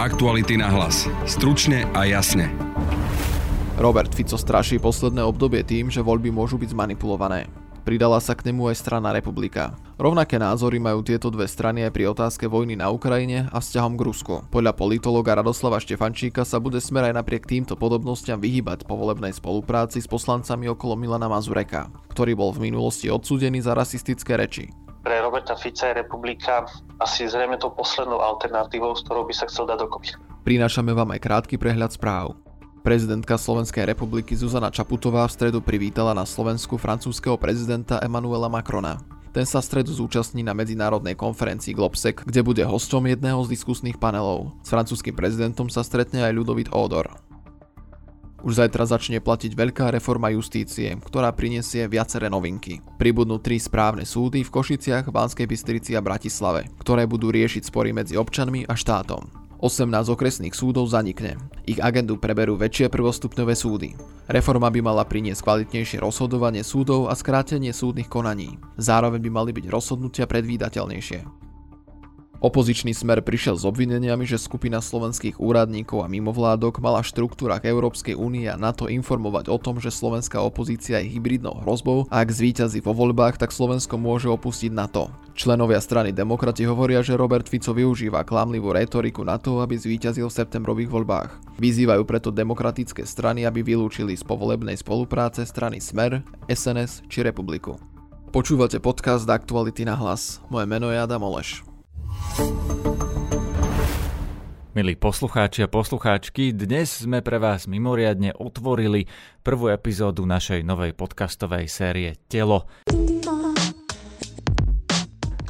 Aktuality na hlas. Stručne a jasne. Robert Fico straší posledné obdobie tým, že voľby môžu byť zmanipulované. Pridala sa k nemu aj strana Republika. Rovnaké názory majú tieto dve strany aj pri otázke vojny na Ukrajine a vzťahom k Rusku. Podľa politologa Radoslava Štefančíka sa bude smer aj napriek týmto podobnostiam vyhybať povolebnej spolupráci s poslancami okolo Milana Mazureka, ktorý bol v minulosti odsúdený za rasistické reči pre Roberta Fica je republika asi zrejme tou poslednou alternatívou, s ktorou by sa chcel dať dokopy. Prinášame vám aj krátky prehľad správ. Prezidentka Slovenskej republiky Zuzana Čaputová v stredu privítala na Slovensku francúzského prezidenta Emmanuela Macrona. Ten sa v stredu zúčastní na medzinárodnej konferencii Globsec, kde bude hostom jedného z diskusných panelov. S francúzským prezidentom sa stretne aj Ludovit Odor. Už zajtra začne platiť veľká reforma justície, ktorá prinesie viaceré novinky. Pribudnú tri správne súdy v Košiciach, Banskej Bystrici a Bratislave, ktoré budú riešiť spory medzi občanmi a štátom. 18 okresných súdov zanikne. Ich agendu preberú väčšie prvostupňové súdy. Reforma by mala priniesť kvalitnejšie rozhodovanie súdov a skrátenie súdnych konaní. Zároveň by mali byť rozhodnutia predvídateľnejšie. Opozičný smer prišiel s obvineniami, že skupina slovenských úradníkov a mimovládok mala v štruktúrach Európskej únie a NATO informovať o tom, že slovenská opozícia je hybridnou hrozbou a ak zvíťazí vo voľbách, tak Slovensko môže opustiť NATO. Členovia strany demokrati hovoria, že Robert Fico využíva klamlivú retoriku na to, aby zvíťazil v septembrových voľbách. Vyzývajú preto demokratické strany, aby vylúčili z povolebnej spolupráce strany Smer, SNS či Republiku. Počúvate podcast Aktuality na hlas. Moje meno je Adam Oleš. Milí poslucháči a poslucháčky, dnes sme pre vás mimoriadne otvorili prvú epizódu našej novej podcastovej série Telo.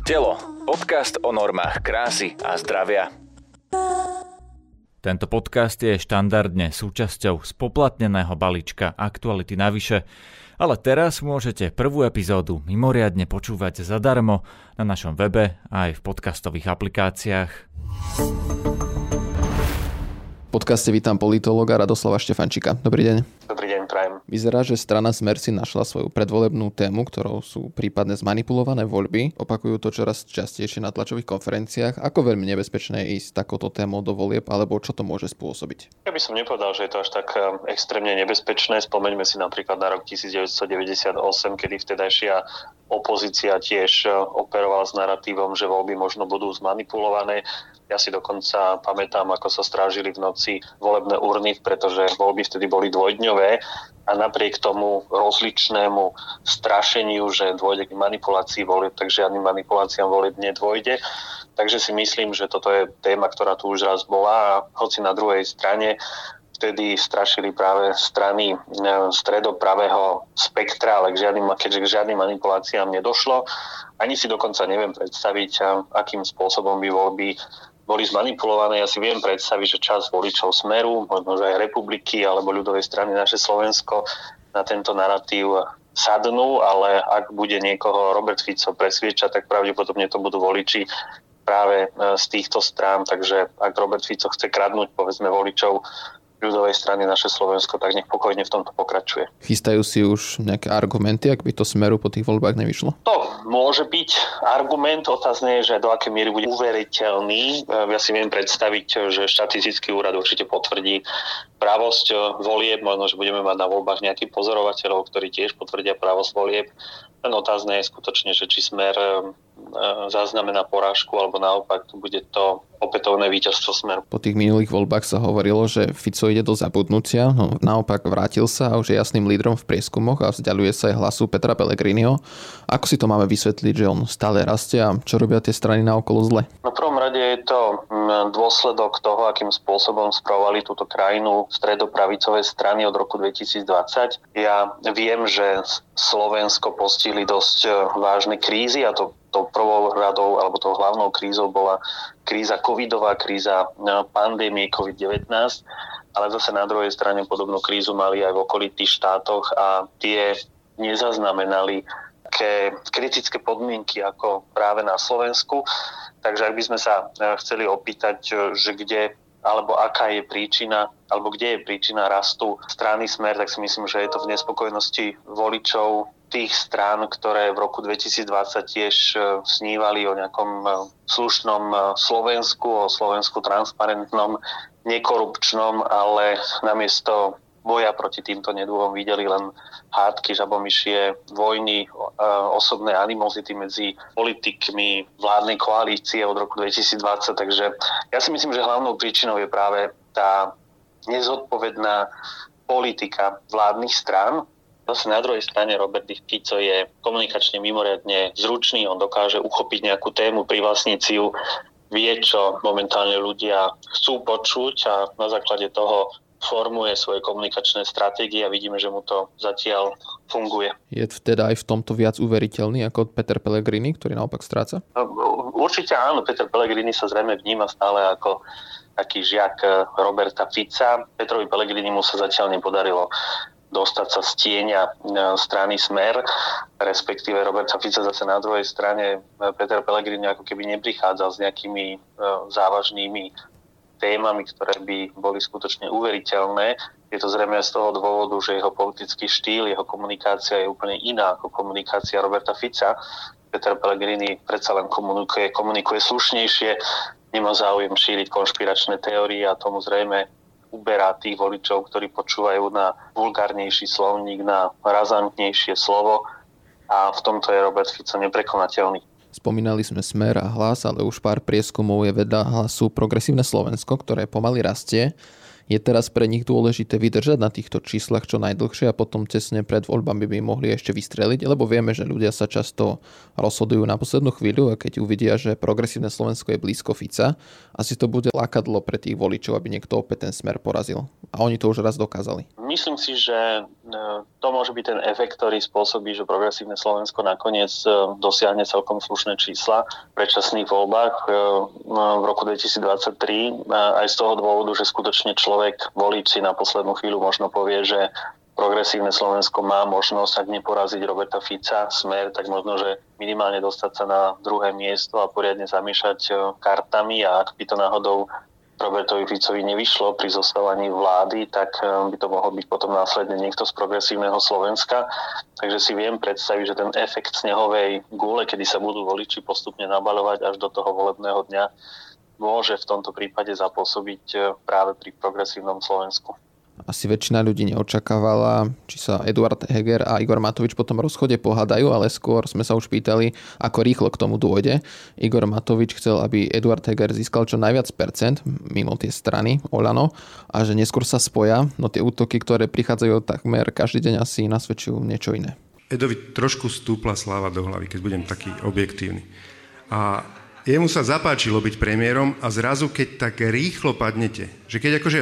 Telo. Podcast o normách krásy a zdravia. Tento podcast je štandardne súčasťou spoplatneného balíčka Aktuality navyše, ale teraz môžete prvú epizódu mimoriadne počúvať zadarmo na našom webe a aj v podcastových aplikáciách. Podcaste vítam politologa Radoslava Štefančika. Dobrý deň. Dobrý deň, prajem. Vyzerá, že strana Smer si našla svoju predvolebnú tému, ktorou sú prípadne zmanipulované voľby. Opakujú to čoraz častejšie na tlačových konferenciách. Ako veľmi nebezpečné je ísť takouto témou do volieb, alebo čo to môže spôsobiť? Ja by som nepovedal, že je to až tak eh, extrémne nebezpečné. Spomeňme si napríklad na rok 1998, kedy vtedajšia opozícia tiež eh, operovala s narratívom, že voľby možno budú zmanipulované. Ja si dokonca pamätám, ako sa strážili v noci volebné urny, pretože voľby vtedy boli dvojdňové a napriek tomu rozličnému strašeniu, že dôjde k manipulácii volieb, tak žiadnym manipuláciám volieb nedôjde. Takže si myslím, že toto je téma, ktorá tu už raz bola a hoci na druhej strane vtedy strašili práve strany e, stredopravého spektra, ale k žiadnym, keďže k žiadnym manipuláciám nedošlo. Ani si dokonca neviem predstaviť, akým spôsobom by voľby boli zmanipulované. Ja si viem predstaviť, že čas voličov Smeru, možno aj Republiky alebo ľudovej strany naše Slovensko na tento narratív sadnú, ale ak bude niekoho Robert Fico presviečať, tak pravdepodobne to budú voliči práve e, z týchto strán, takže ak Robert Fico chce kradnúť povedzme voličov ľudovej strany naše Slovensko, tak nech pokojne v tomto pokračuje. Chystajú si už nejaké argumenty, ak by to smeru po tých voľbách nevyšlo? To môže byť argument, otázne je, že do aké miery bude uveriteľný. Ja si viem predstaviť, že štatistický úrad určite potvrdí pravosť volieb, možno, že budeme mať na voľbách nejakých pozorovateľov, ktorí tiež potvrdia pravosť volieb. Len otázne je skutočne, že či smer zaznamená porážku, alebo naopak bude to opätovné víťazstvo Smeru. Po tých minulých voľbách sa hovorilo, že Fico ide do zabudnutia, no naopak vrátil sa a už je jasným lídrom v prieskumoch a vzdialuje sa aj hlasu Petra Pellegriniho. Ako si to máme vysvetliť, že on stále rastie a čo robia tie strany na okolo zle? No v prvom rade je to mm, dôsledok toho, akým spôsobom spravovali túto krajinu stredopravicové strany od roku 2020. Ja viem, že Slovensko postihli dosť e, vážne krízy a to tou prvou radou alebo tou hlavnou krízou bola kríza covidová, kríza e, pandémie COVID-19, ale zase na druhej strane podobnú krízu mali aj v okolitých štátoch a tie nezaznamenali také kritické podmienky ako práve na Slovensku. Takže ak by sme sa e, chceli opýtať, e, že kde alebo aká je príčina, alebo kde je príčina rastu strany Smer, tak si myslím, že je to v nespokojnosti voličov tých strán, ktoré v roku 2020 tiež e, snívali o nejakom e, slušnom e, Slovensku, o Slovensku transparentnom, nekorupčnom, ale namiesto boja proti týmto nedôvom videli len hádky, žabomyšie, vojny, osobné animozity medzi politikmi vládnej koalície od roku 2020. Takže ja si myslím, že hlavnou príčinou je práve tá nezodpovedná politika vládnych strán, Zase na druhej strane Robert Fico je komunikačne mimoriadne zručný, on dokáže uchopiť nejakú tému, privlastniť si vie, čo momentálne ľudia chcú počuť a na základe toho formuje svoje komunikačné stratégie a vidíme, že mu to zatiaľ funguje. Je teda aj v tomto viac uveriteľný ako Peter Pellegrini, ktorý naopak stráca? No, určite áno, Peter Pellegrini sa zrejme vníma stále ako taký žiak Roberta Fica. Petrovi Pellegrini mu sa zatiaľ nepodarilo dostať sa z tieňa e, strany Smer, respektíve Roberta Fica zase na druhej strane e, Peter Pellegrini ako keby neprichádzal s nejakými závažnými témami, ktoré by boli skutočne uveriteľné. Je to zrejme z toho dôvodu, že jeho politický štýl, jeho komunikácia je úplne iná ako komunikácia Roberta Fica. Peter Pellegrini predsa len komunikuje, komunikuje slušnejšie, nemá záujem šíriť konšpiračné teórie a tomu zrejme uberá tých voličov, ktorí počúvajú na vulgárnejší slovník, na razantnejšie slovo a v tomto je Robert Fico neprekonateľný. Spomínali sme smer a hlas, ale už pár prieskumov je veda hlasu Progresívne Slovensko, ktoré pomaly rastie. Je teraz pre nich dôležité vydržať na týchto číslach čo najdlhšie a potom tesne pred voľbami by mohli ešte vystreliť, lebo vieme, že ľudia sa často rozhodujú na poslednú chvíľu a keď uvidia, že progresívne Slovensko je blízko Fica, asi to bude lákadlo pre tých voličov, aby niekto opäť ten smer porazil. A oni to už raz dokázali. Myslím si, že e, to môže byť ten efekt, ktorý spôsobí, že progresívne Slovensko nakoniec e, dosiahne celkom slušné čísla v predčasných voľbách e, v roku 2023 aj z toho dôvodu, že skutočne človek človek, volič si na poslednú chvíľu možno povie, že progresívne Slovensko má možnosť, ak neporaziť Roberta Fica, smer, tak možno, že minimálne dostať sa na druhé miesto a poriadne zamýšľať e, kartami a ak by to náhodou Robertovi Ficovi nevyšlo pri zostávaní vlády, tak e, by to mohol byť potom následne niekto z progresívneho Slovenska. Takže si viem predstaviť, že ten efekt snehovej gule, kedy sa budú voliči postupne nabalovať až do toho volebného dňa, môže v tomto prípade zapôsobiť e, práve pri progresívnom Slovensku. Asi väčšina ľudí neočakávala, či sa Eduard Heger a Igor Matovič po tom rozchode pohádajú, ale skôr sme sa už pýtali, ako rýchlo k tomu dôjde. Igor Matovič chcel, aby Eduard Heger získal čo najviac percent mimo tie strany Olano a že neskôr sa spoja, no tie útoky, ktoré prichádzajú takmer každý deň asi nasvedčujú niečo iné. Edovi trošku stúpla sláva do hlavy, keď budem taký objektívny. A jemu sa zapáčilo byť premiérom a zrazu, keď tak rýchlo padnete, že keď akože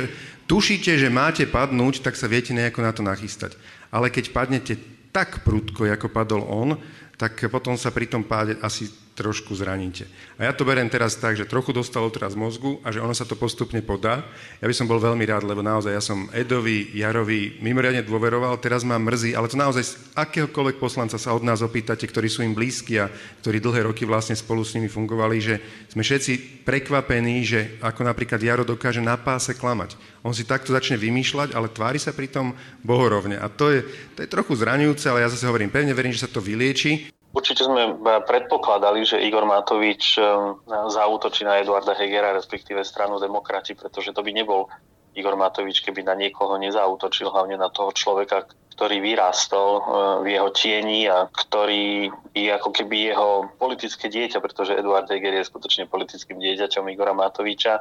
tušíte, že máte padnúť, tak sa viete nejako na to nachystať. Ale keď padnete tak prudko, ako padol on, tak potom sa pri tom páde asi trošku zraníte. A ja to beriem teraz tak, že trochu dostalo teraz mozgu a že ono sa to postupne podá. Ja by som bol veľmi rád, lebo naozaj ja som Edovi, Jarovi mimoriadne dôveroval, teraz ma mrzí, ale to naozaj z akéhokoľvek poslanca sa od nás opýtate, ktorí sú im blízki a ktorí dlhé roky vlastne spolu s nimi fungovali, že sme všetci prekvapení, že ako napríklad Jaro dokáže na páse klamať. On si takto začne vymýšľať, ale tvári sa pritom bohorovne. A to je, to je trochu zraňujúce, ale ja zase hovorím, pevne verím, že sa to vylieči. Určite sme predpokladali, že Igor Matovič eh, zautočí na Eduarda Hegera, respektíve stranu demokrati, pretože to by nebol Igor Matovič, keby na niekoho nezautočil, hlavne na toho človeka, ktorý vyrástol eh, v jeho tieni a ktorý je ako keby jeho politické dieťa, pretože Eduard Heger je skutočne politickým dieťaťom Igora Matoviča.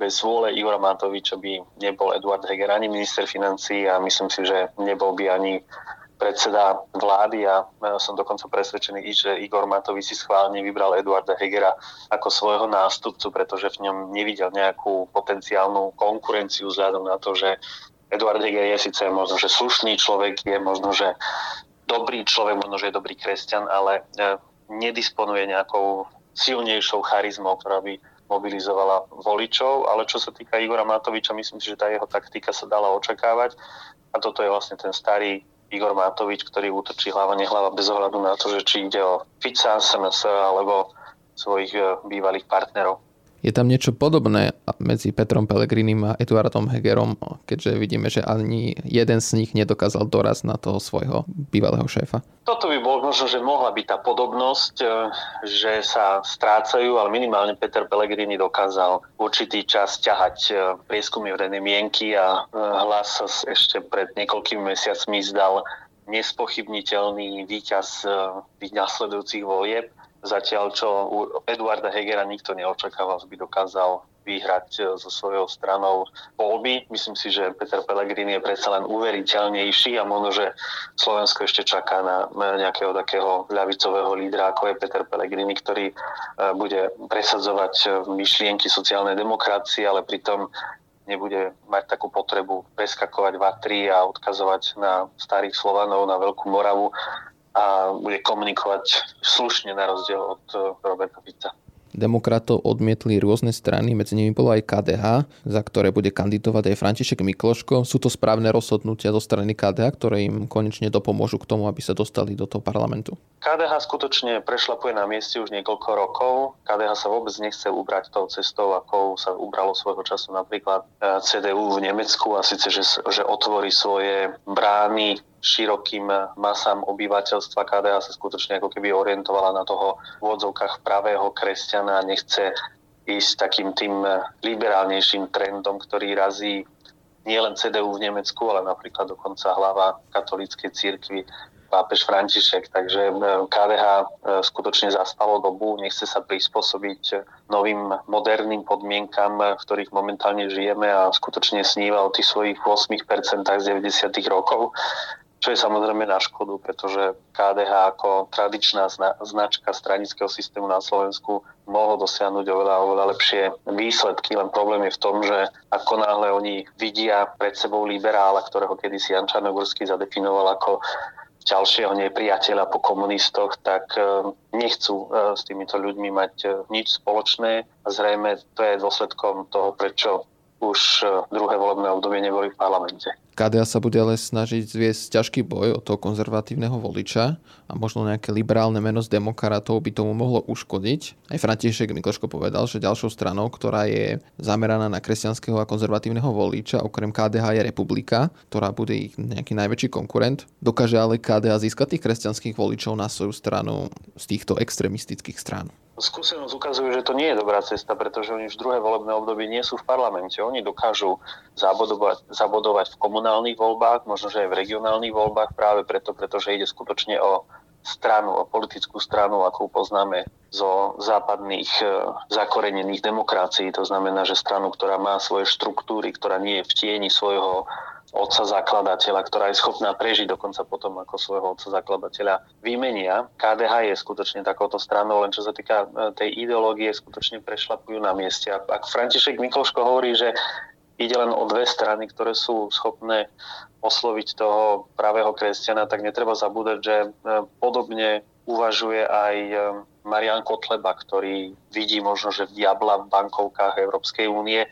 Bez vôle Igora Matoviča by nebol Eduard Heger ani minister financí a myslím si, že nebol by ani predseda vlády a som dokonca presvedčený, že Igor Matovič si schválne vybral Eduarda Hegera ako svojho nástupcu, pretože v ňom nevidel nejakú potenciálnu konkurenciu vzhľadom na to, že Eduard Heger je síce možno, že slušný človek, je možno, že dobrý človek, možno, že je dobrý kresťan, ale e, nedisponuje nejakou silnejšou charizmou, ktorá by mobilizovala voličov, ale čo sa týka Igora Matoviča, myslím si, že tá jeho taktika sa dala očakávať. A toto je vlastne ten starý Igor Matovič, ktorý útočí hlava nehlava bez ohľadu na to, že či ide o Fica, SNS alebo svojich e, bývalých partnerov. Je tam niečo podobné medzi Petrom Pellegrinim a Eduardom Hegerom, keďže vidíme, že ani jeden z nich nedokázal doraz na toho svojho bývalého šéfa? Toto by bol možno, že mohla byť tá podobnosť, e, že sa strácajú, ale minimálne Peter Pellegrini dokázal určitý čas ťahať e, prieskumy verejnej mienky a e, hlas ešte pred niekoľkými mesiacmi zdal nespochybniteľný víťaz tých nasledujúcich volieb Zatiaľ, čo u Eduarda Hegera nikto neočakával, že by dokázal vyhrať e, so svojou stranou voľby. Myslím si, že Peter Pellegrini je predsa len uveriteľnejší a možno, že Slovensko ešte čaká na nejakého takého ľavicového lídra, ako je Peter Pellegrini, ktorý e, bude presadzovať e, myšlienky sociálnej demokracie, ale pritom nebude mať takú potrebu preskakovať vatry a odkazovať na starých Slovanov, na Veľkú Moravu a bude komunikovať slušne na rozdiel od eh, Roberta Fica demokratov odmietli rôzne strany, medzi nimi bolo aj KDH, za ktoré bude kandidovať aj František Mikloško. Sú to správne rozhodnutia zo strany KDH, ktoré im konečne dopomôžu k tomu, aby sa dostali do toho parlamentu? KDH skutočne prešlapuje na mieste už niekoľko rokov. KDH sa vôbec nechce ubrať tou cestou, ako sa ubralo svojho času napríklad eh, CDU v Nemecku a síce, že, že otvorí svoje brány širokým masám obyvateľstva. KDH sa skutočne ako keby orientovala na toho v odzovkách pravého kresťana a nechce ísť takým tým liberálnejším trendom, ktorý razí nielen CDU v Nemecku, ale napríklad dokonca hlava katolíckej církvy pápež František, takže KDH e, skutočne zastalo dobu, nechce sa prispôsobiť novým moderným podmienkam, v ktorých momentálne žijeme a skutočne sníva o tých svojich 8% z 90. rokov čo je samozrejme na škodu, pretože KDH ako tradičná značka stranického systému na Slovensku mohlo dosiahnuť oveľa, oveľa lepšie výsledky, len problém je v tom, že ako náhle oni vidia pred sebou liberála, ktorého kedysi Jan Čarnogorský zadefinoval ako ďalšieho nepriateľa po komunistoch, tak e, nechcú e, s týmito ľuďmi mať e, nič spoločné. Zrejme to je dôsledkom toho, prečo už druhé volebné obdobie neboli v parlamente. KDA sa bude ale snažiť zviesť ťažký boj o toho konzervatívneho voliča a možno nejaké liberálne meno z demokratov by tomu mohlo uškodiť. Aj František Mikloško povedal, že ďalšou stranou, ktorá je zameraná na kresťanského a konzervatívneho voliča, okrem KDH je Republika, ktorá bude ich nejaký najväčší konkurent. Dokáže ale KDH získať tých kresťanských voličov na svoju stranu z týchto extremistických strán. Skúsenosť ukazuje, že to nie je dobrá cesta, pretože oni už druhé volebné obdobie nie sú v parlamente. Oni dokážu zabodovať, zabodovať v komunálnych voľbách, možno že aj v regionálnych voľbách práve preto, pretože ide skutočne o stranu, o politickú stranu, akú poznáme zo západných e, zakorenených demokrácií. To znamená, že stranu, ktorá má svoje štruktúry, ktorá nie je v tieni svojho otca zakladateľa, ktorá je schopná prežiť dokonca potom, ako svojho otca zakladateľa vymenia. KDH je skutočne takouto stranou, len čo sa týka e, tej ideológie, skutočne prešlapujú na mieste. Ak František Mikloško hovorí, že ide len o dve strany, ktoré sú schopné osloviť toho pravého kresťana, tak netreba zabúdať, že e, podobne uvažuje aj e, Marian Kotleba, ktorý vidí možno, že diabla v bankovkách Európskej únie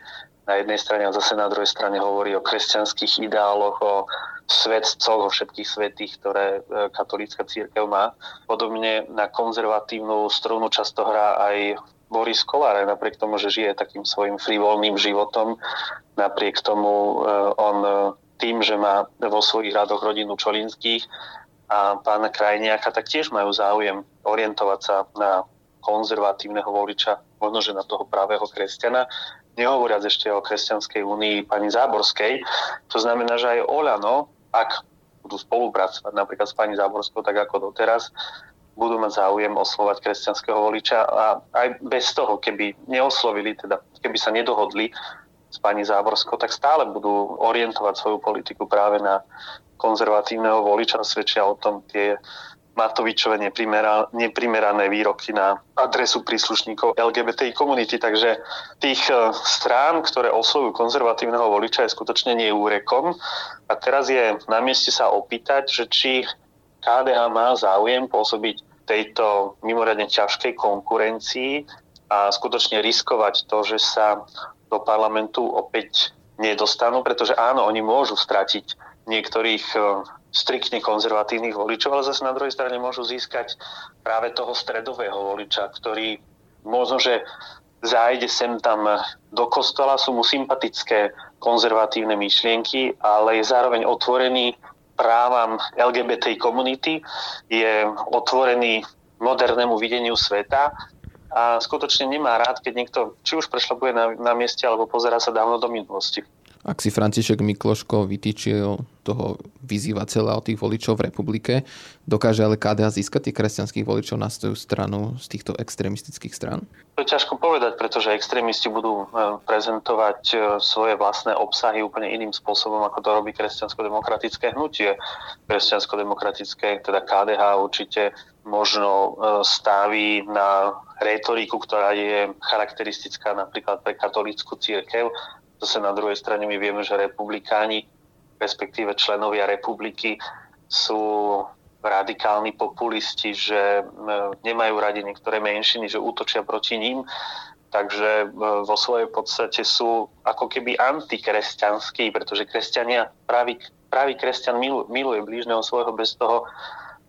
na jednej strane a zase na druhej strane hovorí o kresťanských ideáloch, o svetcoch, o všetkých svetých, ktoré e, katolícka církev má. Podobne na konzervatívnu strunu často hrá aj Boris Kolár, aj napriek tomu, že žije takým svojim frivolným životom, napriek tomu e, on e, tým, že má vo svojich radoch rodinu Čolinských a pána Krajniaka, tak tiež majú záujem orientovať sa na konzervatívneho voliča, možno, že na toho pravého kresťana nehovoriac ešte o Kresťanskej únii pani Záborskej. To znamená, že aj Oľano, ak budú spolupracovať napríklad s pani Záborskou, tak ako doteraz, budú mať záujem oslovať kresťanského voliča a aj bez toho, keby neoslovili, teda keby sa nedohodli s pani Záborskou, tak stále budú orientovať svoju politiku práve na konzervatívneho voliča. Svedčia o tom tie Matovičové neprimerané výroky na adresu príslušníkov LGBTI komunity. Takže tých e, strán, ktoré oslovujú konzervatívneho voliča je skutočne neúrekom. A teraz je na mieste sa opýtať, že či KDH má záujem pôsobiť tejto mimoriadne ťažkej konkurencii a skutočne riskovať to, že sa do parlamentu opäť nedostanú, pretože áno, oni môžu stratiť niektorých e, striktne konzervatívnych voličov, ale zase na druhej strane môžu získať práve toho stredového voliča, ktorý možno, že zájde sem tam do kostola, sú mu sympatické konzervatívne myšlienky, ale je zároveň otvorený právam LGBT komunity, je otvorený modernému videniu sveta a skutočne nemá rád, keď niekto či už prešlapuje na, na mieste alebo pozera sa dávno do minulosti. Ak si František Mikloško vytýčil toho vyzývateľa od tých voličov v republike, dokáže ale KDH získať tých kresťanských voličov na svoju stranu z týchto extrémistických strán? To je ťažko povedať, pretože extrémisti budú e, prezentovať e, svoje vlastné obsahy úplne iným spôsobom, ako to robí kresťansko-demokratické hnutie. Kresťansko-demokratické, teda KDH určite možno e, staví na retoriku, ktorá je charakteristická napríklad pre katolickú církev, Zase na druhej strane my vieme, že republikáni, respektíve členovia republiky, sú radikálni populisti, že nemajú radi niektoré menšiny, že útočia proti ním. Takže vo svojej podstate sú ako keby antikresťanskí, pretože kresťania, pravý, pravý kresťan miluje blížneho svojho bez toho,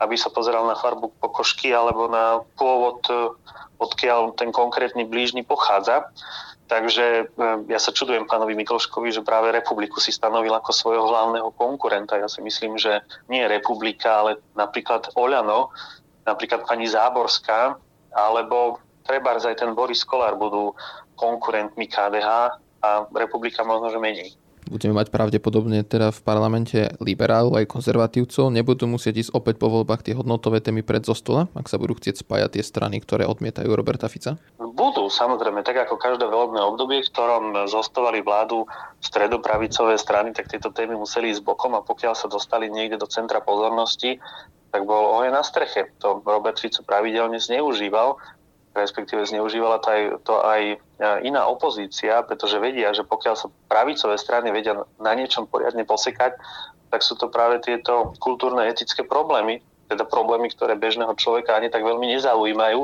aby sa pozeral na farbu pokožky alebo na pôvod, odkiaľ ten konkrétny blížny pochádza. Takže e, ja sa čudujem pánovi Mikloškovi, že práve republiku si stanovil ako svojho hlavného konkurenta. Ja si myslím, že nie republika, ale napríklad Oľano, napríklad pani Záborská, alebo treba aj ten Boris Kolár budú konkurentmi KDH a republika možno, že menej budeme mať pravdepodobne teda v parlamente liberálov aj konzervatívcov, nebudú musieť ísť opäť po voľbách tie hodnotové témy pred zostola, ak sa budú chcieť spájať tie strany, ktoré odmietajú Roberta Fica? Budú, samozrejme, tak ako každé volebné obdobie, v ktorom zostovali vládu stredopravicové strany, tak tieto témy museli ísť bokom a pokiaľ sa dostali niekde do centra pozornosti, tak bol oheň na streche. To Robert Fico pravidelne zneužíval respektíve zneužívala to aj, to aj e, iná opozícia, pretože vedia, že pokiaľ sa pravicové strany vedia na niečom poriadne posekať, tak sú to práve tieto kultúrne etické problémy, teda problémy, ktoré bežného človeka ani tak veľmi nezaujímajú,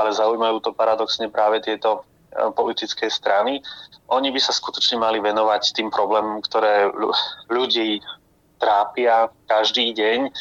ale zaujímajú to paradoxne práve tieto e, politické strany. Oni by sa skutočne mali venovať tým problémom, ktoré ľudí trápia každý deň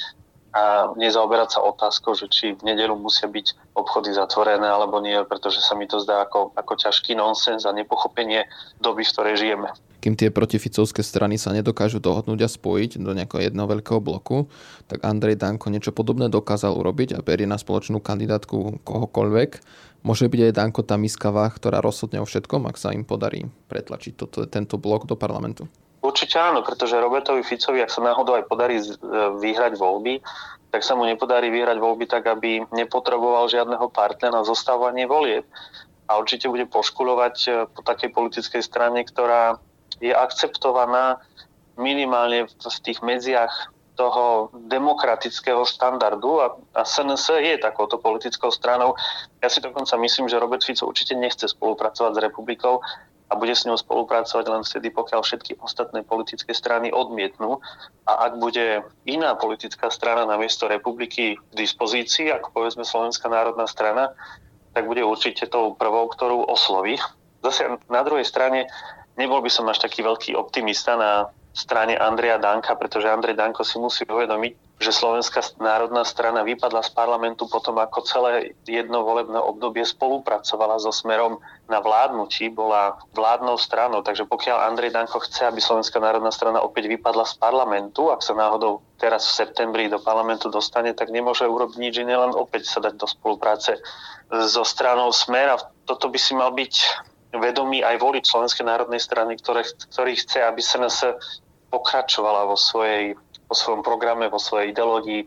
a nezaoberať sa otázkou, že či v nedelu musia byť obchody zatvorené alebo nie, pretože sa mi to zdá ako, ako ťažký nonsens a nepochopenie doby, v ktorej žijeme. Kým tie protificovské strany sa nedokážu dohodnúť a spojiť do nejakého jedného veľkého bloku, tak Andrej Danko niečo podobné dokázal urobiť a berie na spoločnú kandidátku kohokoľvek. Môže byť aj Danko tá miskavá, ktorá rozhodne o všetkom, ak sa im podarí pretlačiť toto, tento blok do parlamentu. Určite áno, pretože Robertovi Ficovi, ak sa náhodou aj podarí e, vyhrať voľby, tak sa mu nepodarí vyhrať voľby tak, aby nepotreboval žiadneho partnera na zostávanie volieb. A určite bude poškulovať e, po takej politickej strane, ktorá je akceptovaná minimálne v tých medziach toho demokratického štandardu a, a SNS je takouto politickou stranou. Ja si dokonca myslím, že Robert Fico určite nechce spolupracovať s republikou, a bude s ňou spolupracovať len vtedy, pokiaľ všetky ostatné politické strany odmietnú. A ak bude iná politická strana na miesto republiky k dispozícii, ako povedzme Slovenská národná strana, tak bude určite tou prvou, ktorú osloví. Zase na druhej strane nebol by som až taký veľký optimista na strane Andreja Danka, pretože Andrej Danko si musí uvedomiť, že Slovenská národná strana vypadla z parlamentu potom, ako celé jedno volebné obdobie spolupracovala so smerom na vládnutí, bola vládnou stranou. Takže pokiaľ Andrej Danko chce, aby Slovenská národná strana opäť vypadla z parlamentu, ak sa náhodou teraz v septembri do parlamentu dostane, tak nemôže urobiť nič iné, len opäť sa dať do spolupráce so stranou Smer. A toto by si mal byť vedomý aj voliť Slovenskej národnej strany, ktoré, ktorý chce, aby SNS pokračovala vo svojej vo svojom programe, vo svojej ideológii,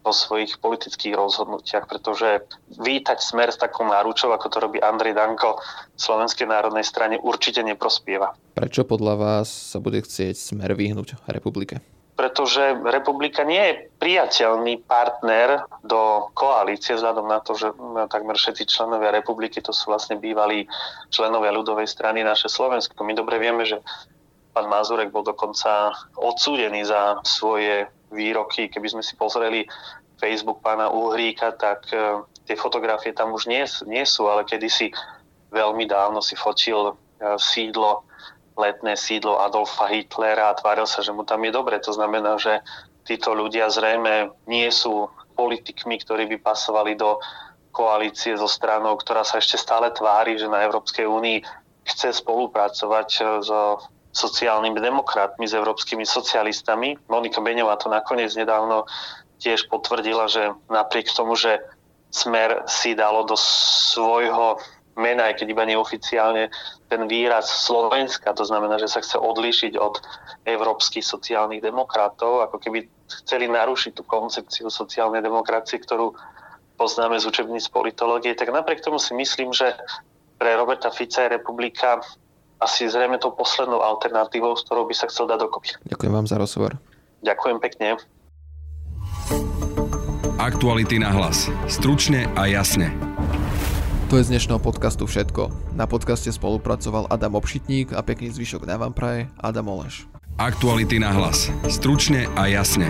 vo svojich politických rozhodnutiach, pretože vítať smer s takou náručou, ako to robí Andrej Danko v Slovenskej národnej strane, určite neprospieva. Prečo podľa vás sa bude chcieť smer vyhnúť republike? pretože republika nie je priateľný partner do koalície, vzhľadom na to, že takmer všetci členovia republiky to sú vlastne bývalí členovia ľudovej strany naše Slovensko. My dobre vieme, že Pán Mazurek bol dokonca odsúdený za svoje výroky. Keby sme si pozreli Facebook pána Uhríka, tak e, tie fotografie tam už nie, nie sú, ale kedysi veľmi dávno si fotil e, sídlo, letné sídlo Adolfa Hitlera a tváril sa, že mu tam je dobre. To znamená, že títo ľudia zrejme nie sú politikmi, ktorí by pasovali do koalície so stranou, ktorá sa ešte stále tvári, že na Európskej únii chce spolupracovať so sociálnymi demokratmi, s európskymi socialistami. Monika Beňová to nakoniec nedávno tiež potvrdila, že napriek tomu, že Smer si dalo do svojho mena, aj keď iba neoficiálne, ten výraz Slovenska, to znamená, že sa chce odlíšiť od európskych sociálnych demokratov, ako keby chceli narušiť tú koncepciu sociálnej demokracie, ktorú poznáme z učebníc politológie, tak napriek tomu si myslím, že pre Roberta Fica je republika asi zrejme tou poslednou alternatívou, s ktorou by sa chcel dať dokopy. Ďakujem vám za rozhovor. Ďakujem pekne. Aktuality na hlas. Stručne a jasne. To je z dnešného podcastu všetko. Na podcaste spolupracoval Adam Obšitník a pekný zvyšok na vám praje Adam Oleš. Aktuality na hlas. Stručne a jasne.